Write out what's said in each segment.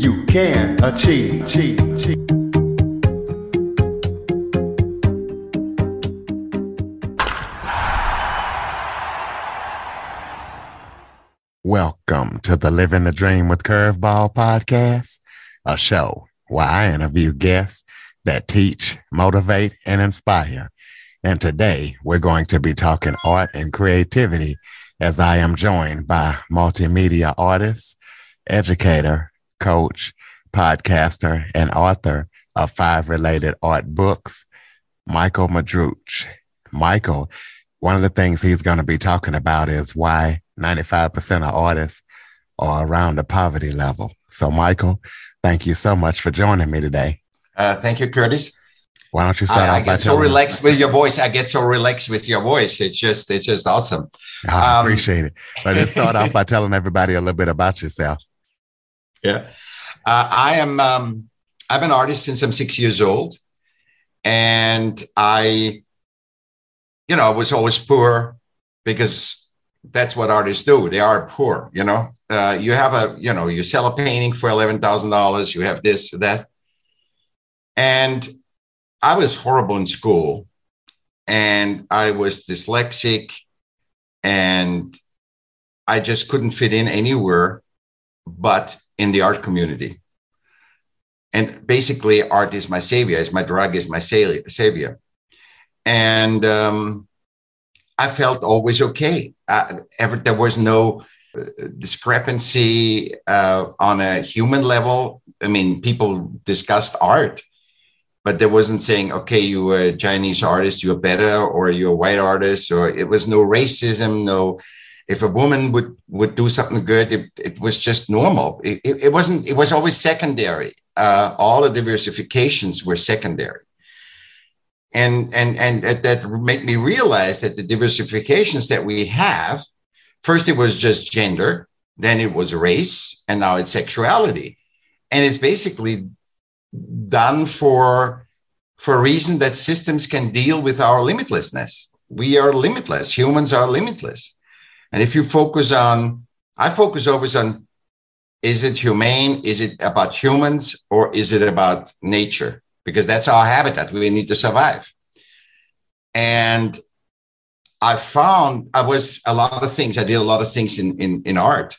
you can achieve. Welcome to the Living the Dream with Curveball podcast, a show where I interview guests that teach, motivate, and inspire. And today we're going to be talking art and creativity as I am joined by multimedia artist, educator, coach, podcaster, and author of five related art books, Michaell Magrutsche. Michaell, one of the things he's going to be talking about is why 95% of artists are around the poverty level. So, Michaell, thank you so much for joining me today. Uh, thank you, Curtis. Why don't you start? I, I get so relaxed with your voice. I get so relaxed with your voice. It's just, it's just awesome. I um, appreciate it. But let's start off by telling everybody a little bit about yourself. Yeah, uh, I am. Um, I'm an artist since I'm six years old, and I, you know, I was always poor because that's what artists do. They are poor, you know. Uh, you have a, you know, you sell a painting for eleven thousand dollars. You have this, that, and I was horrible in school, and I was dyslexic, and I just couldn't fit in anywhere, but in the art community. And basically, art is my savior. Is my drug. Is my savior. And um, I felt always okay. Uh, ever, there was no uh, discrepancy uh, on a human level. I mean, people discussed art, but there wasn't saying, okay, you were a Chinese artist, you're better, or you're a white artist, or it was no racism, no. If a woman would would do something good, it, it was just normal. It, it, wasn't. It was always secondary. Uh, all the diversifications were secondary and and and that made me realize that the diversifications that we have first it was just gender then it was race and now it's sexuality and it's basically done for for a reason that systems can deal with our limitlessness we are limitless humans are limitless and if you focus on i focus always on is it humane is it about humans or is it about nature because that's our habitat. We need to survive. And I found I was a lot of things. I did a lot of things in, in, in art.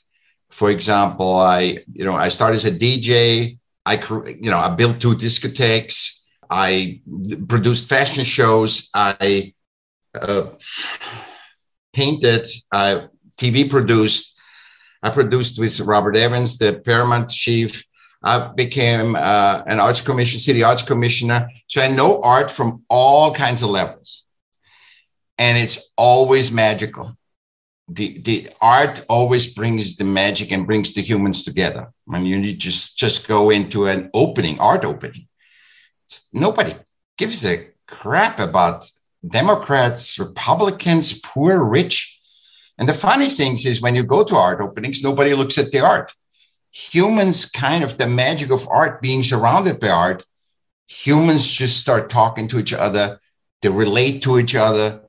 For example, I, you know, I started as a DJ. I, you know, I built two discotheques. I produced fashion shows. I uh, painted. I TV produced. I produced with Robert Evans, the Paramount chief. I became uh, an arts commission, city arts commissioner. So I know art from all kinds of levels. And it's always magical. The, the art always brings the magic and brings the humans together. When you just just go into an opening, art opening. It's, nobody gives a crap about Democrats, Republicans, poor, rich. And the funny thing is when you go to art openings, nobody looks at the art. Humans kind of the magic of art being surrounded by art humans just start talking to each other. They relate to each other.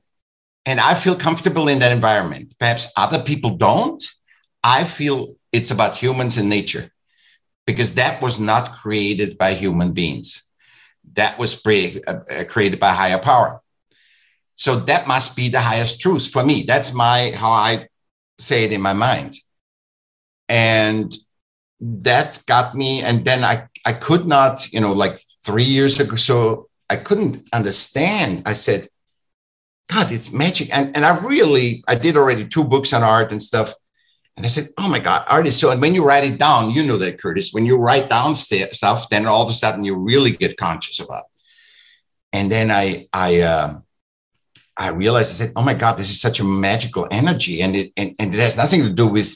And i feel comfortable in that environment. Perhaps other people don't. I feel it's about humans and nature because that was not created by human beings. That was pre- uh, created by higher power so that must be the highest truth for me. That's my how i say it in my mind. And that got me and then i i could not you know like three years ago so i couldn't understand. I said god it's magic. And and i really i did already two books on art and stuff. And i said oh my god art is so and when you write it down you know that curtis when you write down stuff then all of a sudden you really get conscious about it. And then i i uh, i realized i said oh my god this is such a magical energy and it and, and it has nothing to do with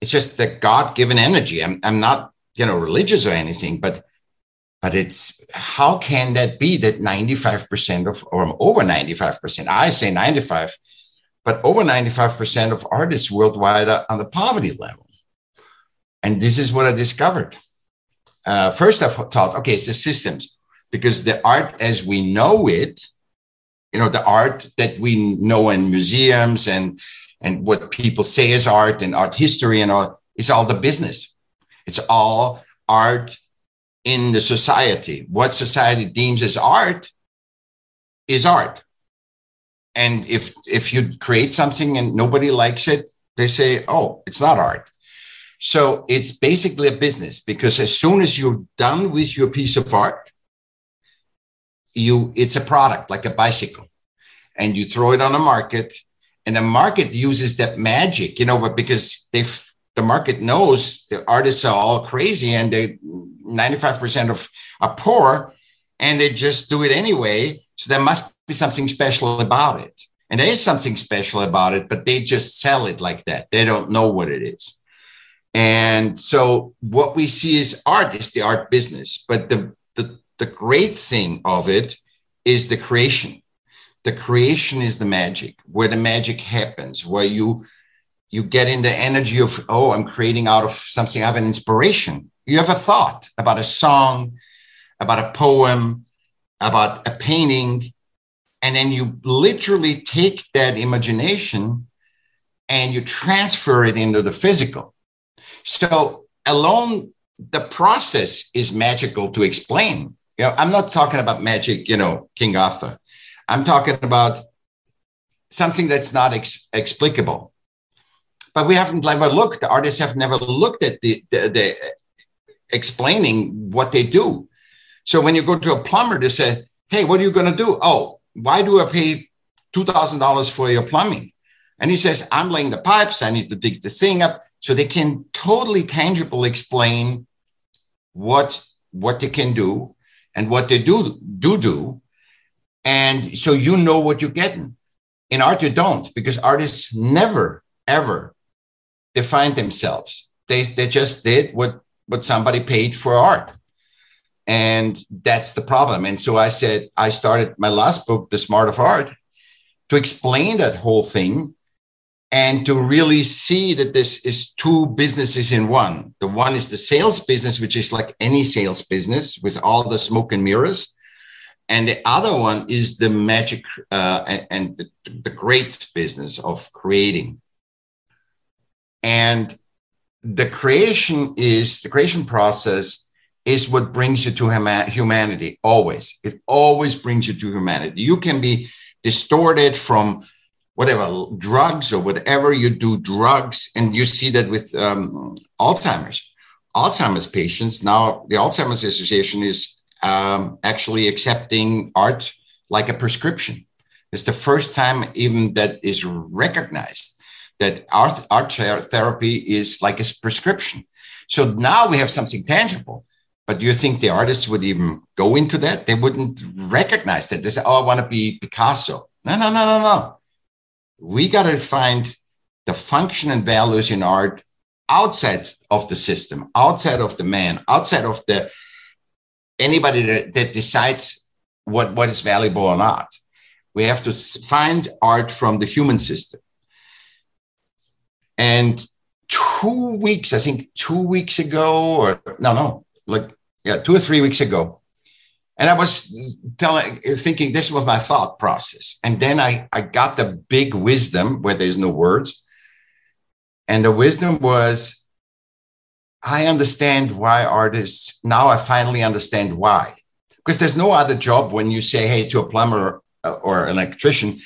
it's just the God given energy. I'm, I'm not you know, religious or anything, but but it's how can that be that 95% of or over 95%, I say 95, but over 95% of artists worldwide are on the poverty level. And this is what I discovered. Uh, first, I thought, okay, it's the systems because the art as we know it, you know, the art that we know in museums and and what people say is art and art history and all, is all the business. It's all art in the society. What society deems as art is art. And if if you create something and nobody likes it, they say, "Oh, it's not art." So it's basically a business because as soon as you're done with your piece of art, you it's a product like a bicycle, and you throw it on the market, and the market uses that magic, you know, but because they've the market knows the artists are all crazy and they 95% of are poor and they just do it anyway. So there must be something special about it. And there is something special about it, but they just sell it like that. They don't know what it is. And so what we see is art is the art business. But the, the, great thing of it is the creation. The creation is the magic, where the magic happens, where you you get in the energy of, oh, I'm creating out of something. I have an inspiration. You have a thought about a song, about a poem, about a painting. And then you literally take that imagination and you transfer it into the physical. So alone, the process is magical to explain. You know, I'm not talking about magic, you know, King Arthur. I'm talking about something that's not ex- explicable but we haven't never looked. The artists have never looked at the, the, the explaining what they do. So when you go to a plumber, they say, "Hey, what are you going to do?" Oh, why do I pay two thousand dollars for your plumbing? And he says, "I'm laying the pipes. I need to dig this thing up." So they can totally tangible explain what what they can do and what they do do do, and so you know what you're getting. In art, you don't because artists never ever define themselves. They, they just did what, what somebody paid for art. And that's the problem. And so I said, I started my last book, The Smart of Art, to explain that whole thing and to really see that this is two businesses in one. The one is the sales business, which is like any sales business with all the smoke and mirrors. And the other one is the magic uh, and, the, the great business of creating. And the creation is the creation process is what brings you to humanity always. It always brings you to humanity. You can be distorted from whatever drugs or whatever you do drugs and you see that with um, alzheimer's alzheimer's patients now the alzheimer's association is um, actually accepting art like a prescription it's the first time even that is recognized that art, art therapy is like a prescription. So now we have something tangible. But do you think the artists would even go into that? They wouldn't recognize that. They say, oh, I want to be Picasso. No, no, no, no, no. We got to find the function and values in art outside of the system, outside of the man, outside of the anybody that, that decides what, what is valuable or not. We have to find art from the human system. And two weeks, I think two weeks ago, or no, no, like, yeah, two or three weeks ago. And I was telling, thinking this was my thought process. And then I, I got the big wisdom where there's no words. And the wisdom was, I understand why artists, now I finally understand why. Because there's no other job when you say, hey, to a plumber or an electrician,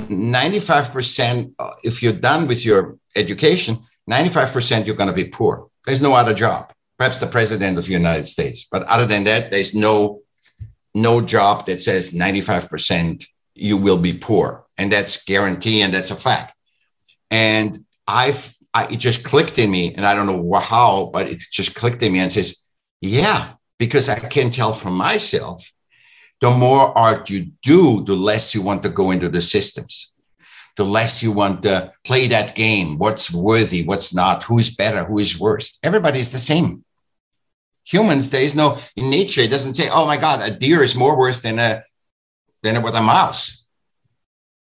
95%, uh, if you're done with your education, 95% you're going to be poor. There's no other job. Perhaps the president of the United States. But other than that, there's no no job that says 95% you will be poor. And that's guarantee and that's a fact. And I've I, it just clicked in me, and I don't know how, but it just clicked in me and says, yeah, because I can tell from myself the more art you do, the less you want to go into the systems, the less you want to play that game. What's worthy, what's not, who's better, who is worse. Everybody is the same. Humans, there is no in nature. It doesn't say, "Oh my God, a deer is more worse than a than with a mouse."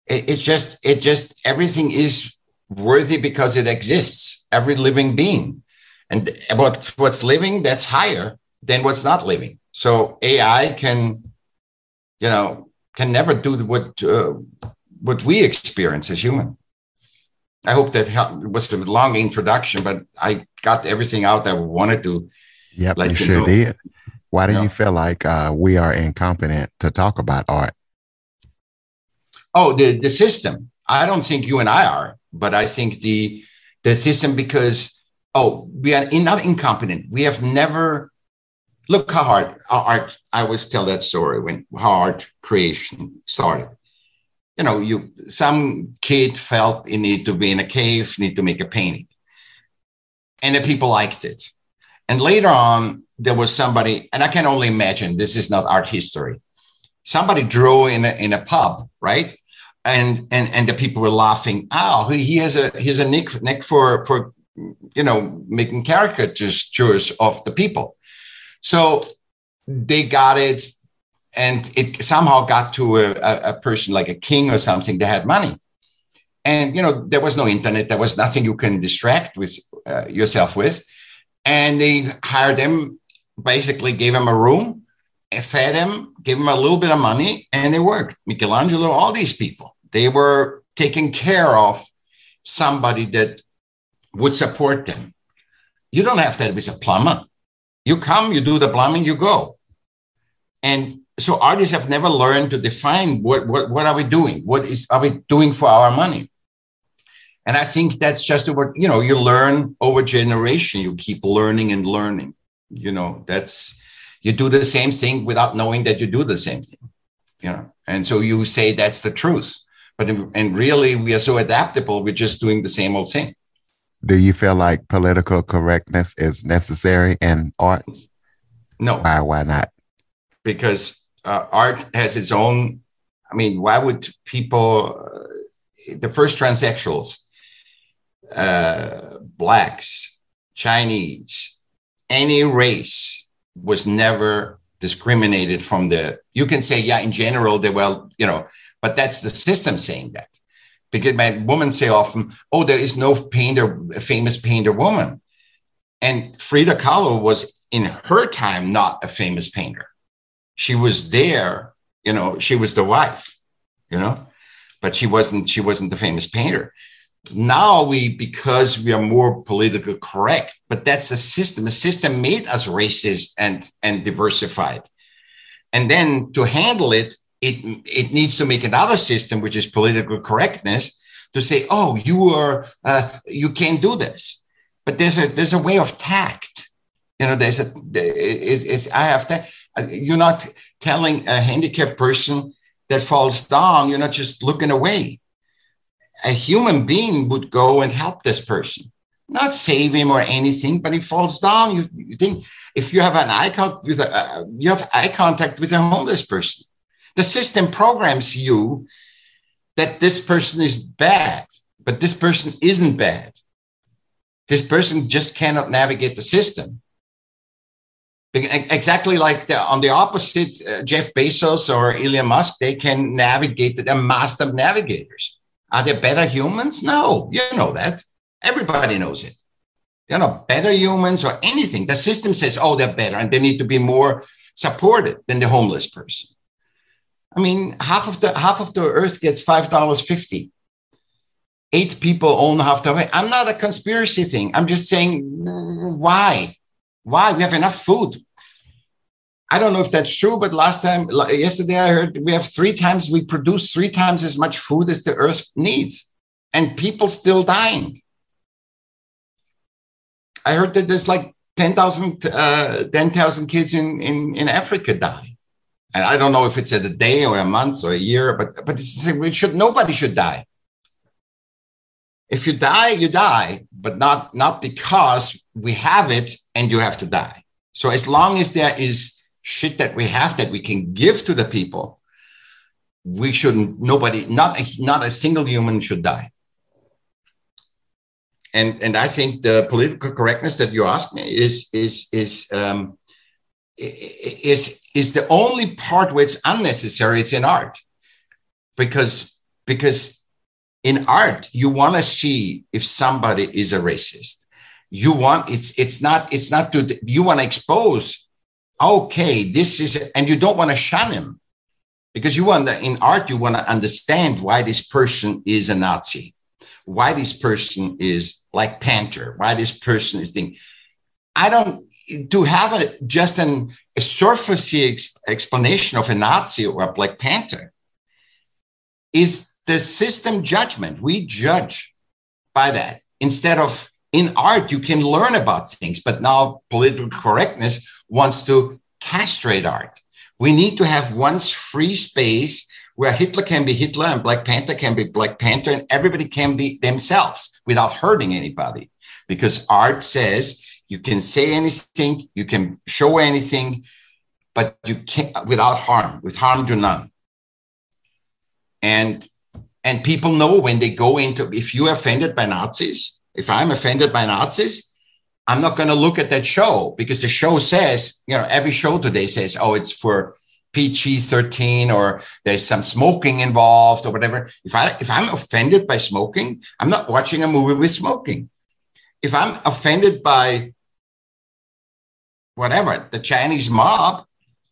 It, it just it just everything is worthy because it exists. Every living being, and what what's living that's higher than what's not living. So AI can, you know, can never do what uh, what we experience as human. I hope that was a long introduction, but I got everything out that I wanted to. Yep, you sure know. did. Why do you, you feel like uh, we are incompetent to talk about art? Oh, the the system. I don't think you and I are, but I think the the system because oh, we are in, not incompetent. We have never look how hard art. I always tell that story when how art creation started you know, you some kid felt he need to be in a cave, need to make a painting, and the people liked it. And later on, there was somebody, and I can only imagine this is not art history. Somebody drew in a in a pub, right? And and and the people were laughing. Oh, he has a he's a nick nick for for you know making caricatures of the people. So they got it and it somehow got to a, a, person like a king or something that had money and you know there was no internet there was nothing you can distract with uh, yourself with and they hired him basically gave him a room fed him gave him a little bit of money and they worked michelangelo all these people they were taking care of somebody that would support them you don't have to be a plumber you come you do the plumbing you go and so artists have never learned to define what, what, what are we doing? What is are we doing for our money? And I think that's just what, you know, you learn over generation. You keep learning and learning. You know, that's you do the same thing without knowing that you do the same thing. You know, and so you say that's the truth. But and really we are so adaptable, we're just doing the same old thing. Do you feel like political correctness is necessary in art? No. Why why not? Because uh, art has its own. I mean, why would people, uh, the first transsexuals, uh, blacks, Chinese, any race was never discriminated from the. You can say, yeah, in general, they well, you know, but that's the system saying that. Because my women say often, oh, there is no painter, famous painter woman. And Frida Kahlo was in her time not a famous painter she was there, you know, she was the wife, you know, but she wasn't, she wasn't the famous painter. Now we, because we are more politically correct, but that's a system. a system made us racist and, and diversified. And then to handle it, it, it needs to make another system, which is political correctness, to say, oh, you are, uh, you can't do this. But there's a, there's a way of tact. You know, there's a, it's, it's I have to, you're not telling a handicapped person that falls down, you're not just looking away. A human being would go and help this person, not save him or anything, but he falls down. You, you think if you have an eye contact with a, uh, you have eye contact with a homeless person, the system programs you that this person is bad, but this person isn't bad. This person just cannot navigate the system exactly like the, on the opposite, uh, Jeff Bezos or Elon Musk, they can navigate. They're master navigators. Are there better humans? No, you know that. Everybody knows it. They're not better humans or anything. The system says, oh, they're better and they need to be more supported than the homeless person. I mean, half of the half of the earth gets five dollars fifty. Eight people own half the earth. I'm not a conspiracy thing. I'm just saying why? Why? We have enough food. I don't know if that's true, but last time, yesterday, I heard we have three times, we produce three times as much food as the earth needs, and people still dying. I heard that there's like 10,000 uh, 10, kids in, in, in Africa die. And I don't know if it's at a day or a month or a year, but, but we should, nobody should die. If you die, you die, but not, not because we have it and you have to die. So as long as there is shit that we have that we can give to the people, we shouldn't, nobody, not a, not a single human should die. And, and I think the political correctness that you asked me is, is, is, um, is is the only part where it's unnecessary. It's in art, because because in art you want to see if somebody is a racist. You want it's it's not it's not to you want to expose. Okay, this is and you don't want to shun him because you want to, in art you want to understand why this person is a Nazi, why this person is like Panther, why this person is thing. I don't to have a just an a surface ex- explanation of a Nazi or a Black Panther is the system judgment. We judge by that instead of in art you can learn about things, but now political correctness wants to castrate art. We need to have once free space where Hitler can be Hitler and Black Panther can be Black Panther and everybody can be themselves without hurting anybody. Because art says you can say anything, you can show anything, but you can't without harm, with harm to none. And and people know when they go into if you're offended by Nazis, if I'm offended by Nazis, I'm not going to look at that show because the show says, you know, every show today says, oh, it's for PG 13 or there's some smoking involved or whatever. If I if I'm offended by smoking, I'm not watching a movie with smoking. If I'm offended by whatever, the Chinese mob,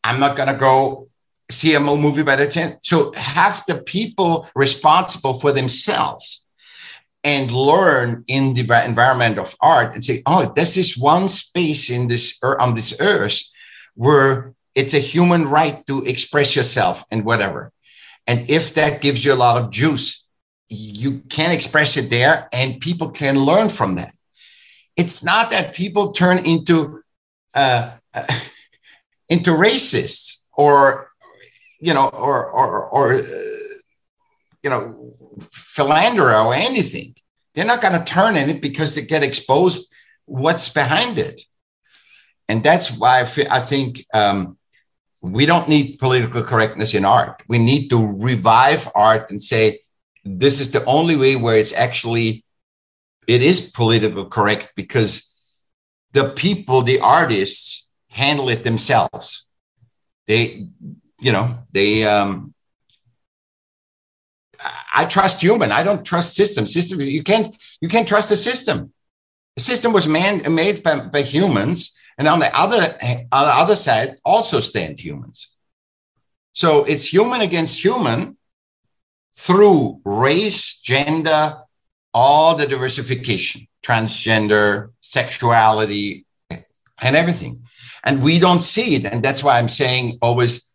I'm not going to go see a movie by the Chinese. So have the people responsible for themselves and learn in the environment of art and say, oh, this is one space in this on this earth where it's a human right to express yourself and whatever. And if that gives you a lot of juice, you can express it there and people can learn from that. It's not that people turn into uh, into racists or you know or or or uh, you know philanderer or anything. They're not going to turn in it because they get exposed what's behind it. And that's why I, I think um, we don't need political correctness in art. We need to revive art and say this is the only way where it's actually it is political correct because the people, the artists handle it themselves. They, you know, they, um, I trust human. I don't trust system. System, you can't, you can't trust the system. The system was man made by, by humans. And on the other, on the other side, also stand humans. So it's human against human through race, gender, all the diversification transgender, sexuality, and everything. And we don't see it. And that's why I'm saying always,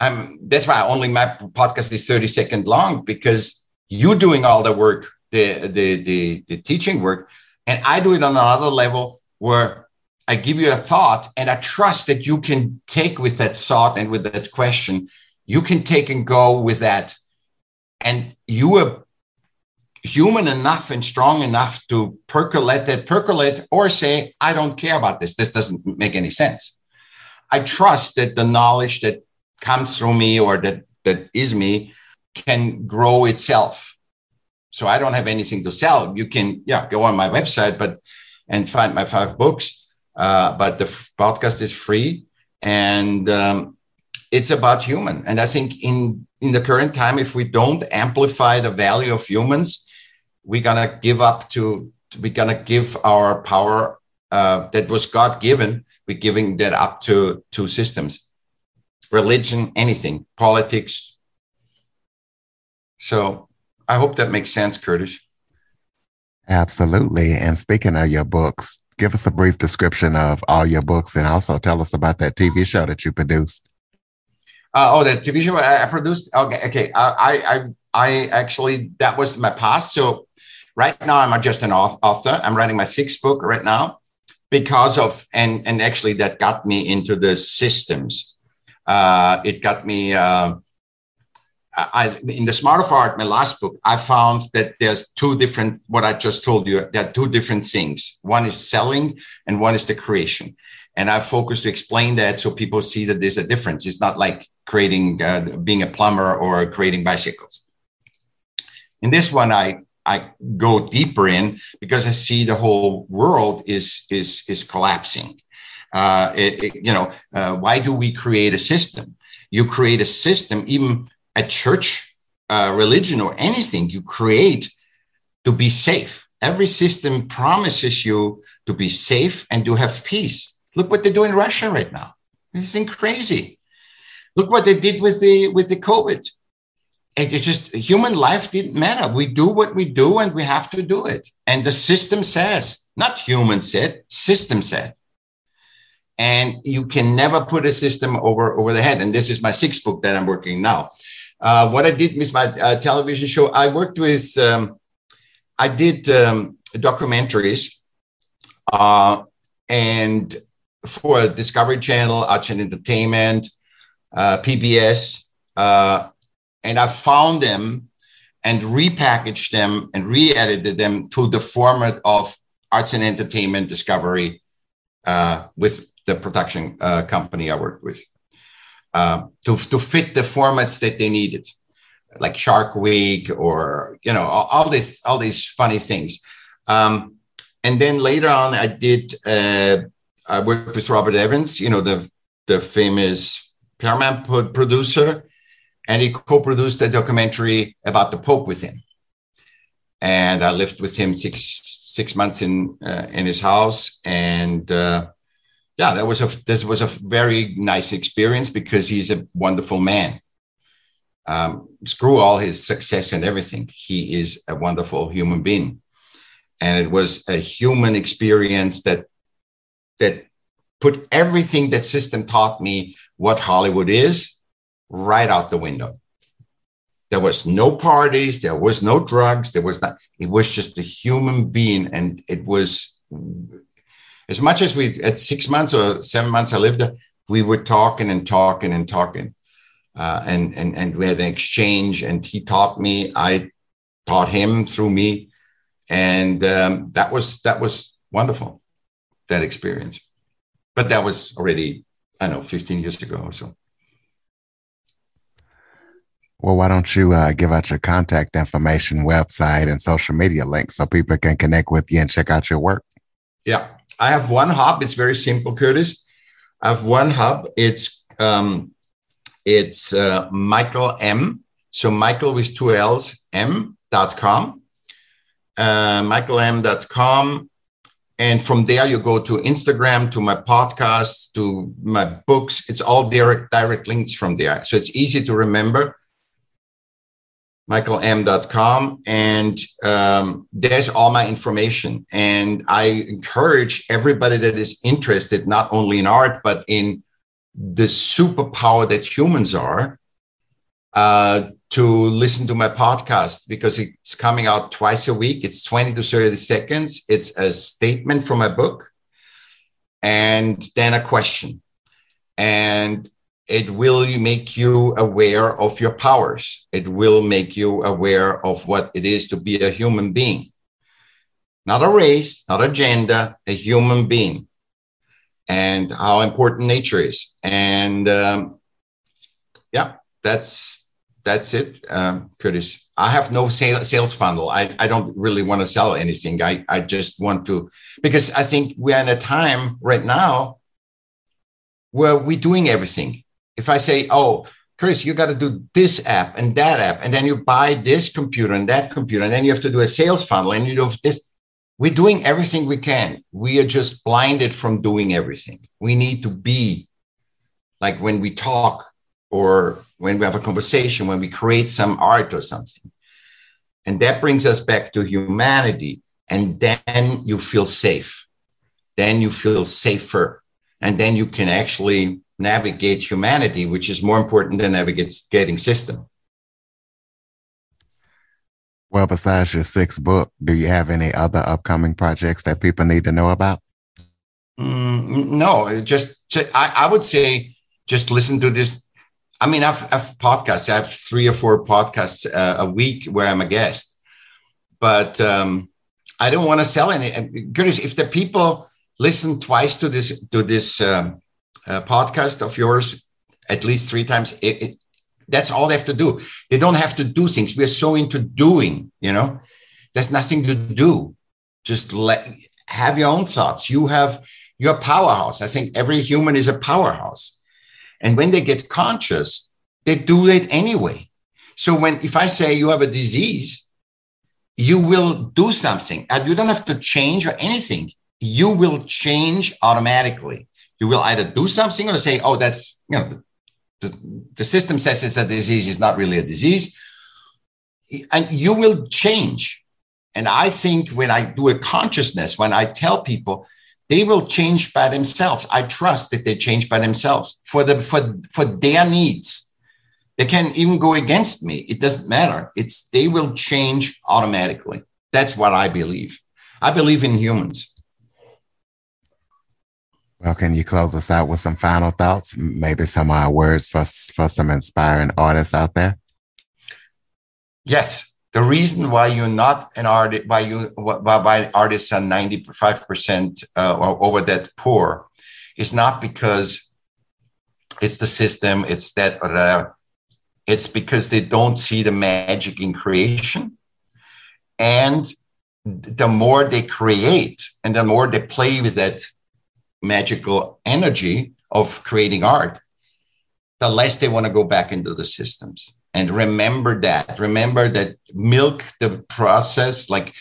I'm that's why only my podcast is 30 seconds long, because you're doing all the work, the, the the the teaching work, and I do it on another level where I give you a thought and I trust that you can take with that thought and with that question, you can take and go with that. And you are human enough and strong enough to percolate that percolate or say i don't care about this. This doesn't make any sense. I trust that the knowledge that comes through me or that that is me can grow itself. So i don't have anything to sell. You can yeah go on my website but and find my five books. Uh, but the f- podcast is free and um, it's about human. And i think in in the current time if we don't amplify the value of humans we're gonna give up to we're gonna give our power uh, that was God given. We're giving that up to two systems, religion, anything, politics. So I hope that makes sense, Curtis. Absolutely. And speaking of your books, give us a brief description of all your books and also tell us about that TV show that you produced. Uh, oh, that TV show I produced. Okay, okay. I, I, I actually that was my past. So Right now, I'm just an author. I'm writing my sixth book right now because of, and, and actually that got me into the systems. Uh, it got me, uh, I, in the Smart of Art, my last book, I found that there's two different, what I just told you, there are two different things. One is selling and one is the creation. And I focus to explain that so people see that there's a difference. It's not like creating, uh, being a plumber or creating bicycles. In this one, I I go deeper in because I see the whole world is is is collapsing. Uh, it, it, you know, uh, why do we create a system? You create a system, even a church, uh, religion, or anything. You create to be safe. Every system promises you to be safe and to have peace. Look what they do in Russia right now. This is crazy. Look what they did with the with the COVID. It, it just human life didn't matter. We do what we do, and we have to do it. And the system says, not human said, system said and you can never put a system over over the head. And this is my sixth book that I'm working now. Uh, what I did with my uh, television show, I worked with, um, I did um, documentaries, uh, and for Discovery Channel, and Entertainment, uh, PBS, uh, and I found them and repackaged them and re-edited them to the format of Arts and Entertainment Discovery uh, with the production uh, company I worked with uh, to, to fit the formats that they needed, like Shark Week or you know all, all these all these funny things. Um, and then later on, I did uh, I worked with Robert Evans, you know the the famous Paramount producer, and he co-produced a documentary about the Pope with him. And I lived with him six six months in uh, in his house, and uh, yeah, that was a this was a very nice experience because he's a wonderful man. Um, screw all his success and everything. He is a wonderful human being, and it was a human experience that that put everything that system taught me what Hollywood is right out the window. There was no parties, there was no drugs, there was not. It was just a human being, and it was as much as we at six months or seven months I lived there, we were talking and talking and talking. Uh, and, and, and we had an exchange and he taught me, I taught him through me. And um, that was, that was wonderful, that experience. But that was already, I don't know, 15 years ago or so. Well, why don't you uh, give out your contact information, website, and social media links so people can connect with you and check out your work? Yeah. I have one hub. It's very simple, Curtis. I have one hub. It's um, it's uh, Michaell M. So Michaell with two L's M dot com. Uh, MichaellM.com. And from there, you go to Instagram, to my podcast, to my books. It's all direct direct links from there. So it's easy to remember michaellm.com and um, there's all my information. And i encourage everybody that is interested not only in art but in the superpower that humans are uh, to listen to my podcast because it's coming out twice a week. It's 20 to 30 seconds. It's a statement from my book and then a question. And it will make you aware of your powers. It will make you aware of what it is to be a human being. Not a race, not a gender, a human being, and how important nature is. And um, yeah, that's that's it, um, Curtis. I have no sales, funnel. I, I don't really want to sell anything. I, I just want to, because I think we're in a time right now where we're doing everything if I say, oh, Chris, you got to do this app and that app, and then you buy this computer and that computer, and then you have to do a sales funnel and you do this. We're doing everything we can. We are just blinded from doing everything. We need to be like when we talk or when we have a conversation, when we create some art or something. And that brings us back to humanity. And then you feel safe. Then you feel safer. And then you can actually navigate humanity, which is more important than navigating system. Well, besides your sixth book, do you have any other upcoming projects that people need to know about? Mm, no, just, just I, I, would say just listen to this. I mean, I've, I've podcasts. I have three or four podcasts uh, a week where I'm a guest, but um, I don't want to sell any. Goodness, if the people listen twice to this to this um, uh, podcast of yours at least three times. It, it, that's all they have to do. They don't have to do things. We are so into doing, you know, there's nothing to do. Just let have your own thoughts. You have you're powerhouse. I think every human is a powerhouse. And when they get conscious, they do it anyway. So when if I say you have a disease, you will do something. You don't have to change or anything. You will change automatically. You will either do something or say, oh, that's, you know, the, the system says it's a disease, it's not really a disease. And you will change. And I think when I do a consciousness, when I tell people, they will change by themselves. I trust that they change by themselves for the for for their needs. They can even go against me. It doesn't matter. It's they will change automatically. That's what I believe. I believe in humans. Well, can you close us out with some final thoughts? Maybe some uh, words for for some inspiring artists out there. Yes, the reason why you're not an artist, why you why, why artists are 95% uh, or over that poor, is not because it's the system, it's that, uh, it's because they don't see the magic in creation. And the more they create and the more they play with that magical energy of creating art, the less they want to go back into the systems. And remember that remember that milk the process like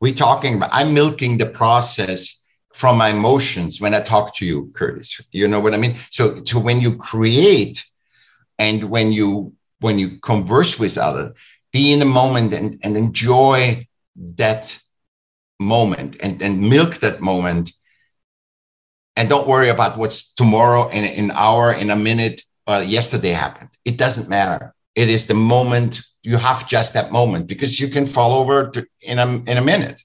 we're talking about i'm milking the process from my emotions when i talk to you curtis. You know what i mean? So to when you create and when you when you converse with others be in the moment and, and enjoy that moment and, and milk that moment and don't worry about what's tomorrow in an hour in a minute uh, yesterday happened. It doesn't matter. It is the moment you have just that moment because you can fall over to, in a in a minute.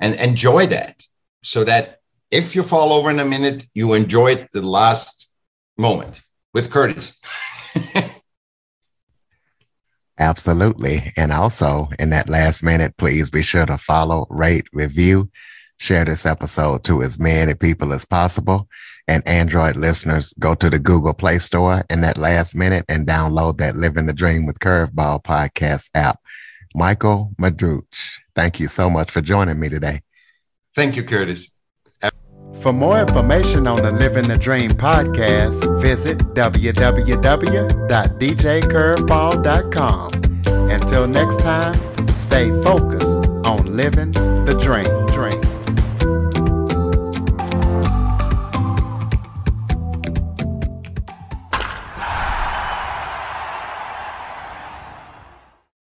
And enjoy that so that if you fall over in a minute you enjoy the last moment with curtis. Absolutely. And also in that last minute please be sure to follow rate review share this episode to as many people as possible and Android listeners, go to the Google Play Store in that last minute and download that Living the Dream with Curveball podcast app. Michaell Magrutsche, thank you so much for joining me today. Thank you, Curtis. For more information on the Living the Dream podcast, visit www.djcurveball.com. Until next time, stay focused on living the dream. dream.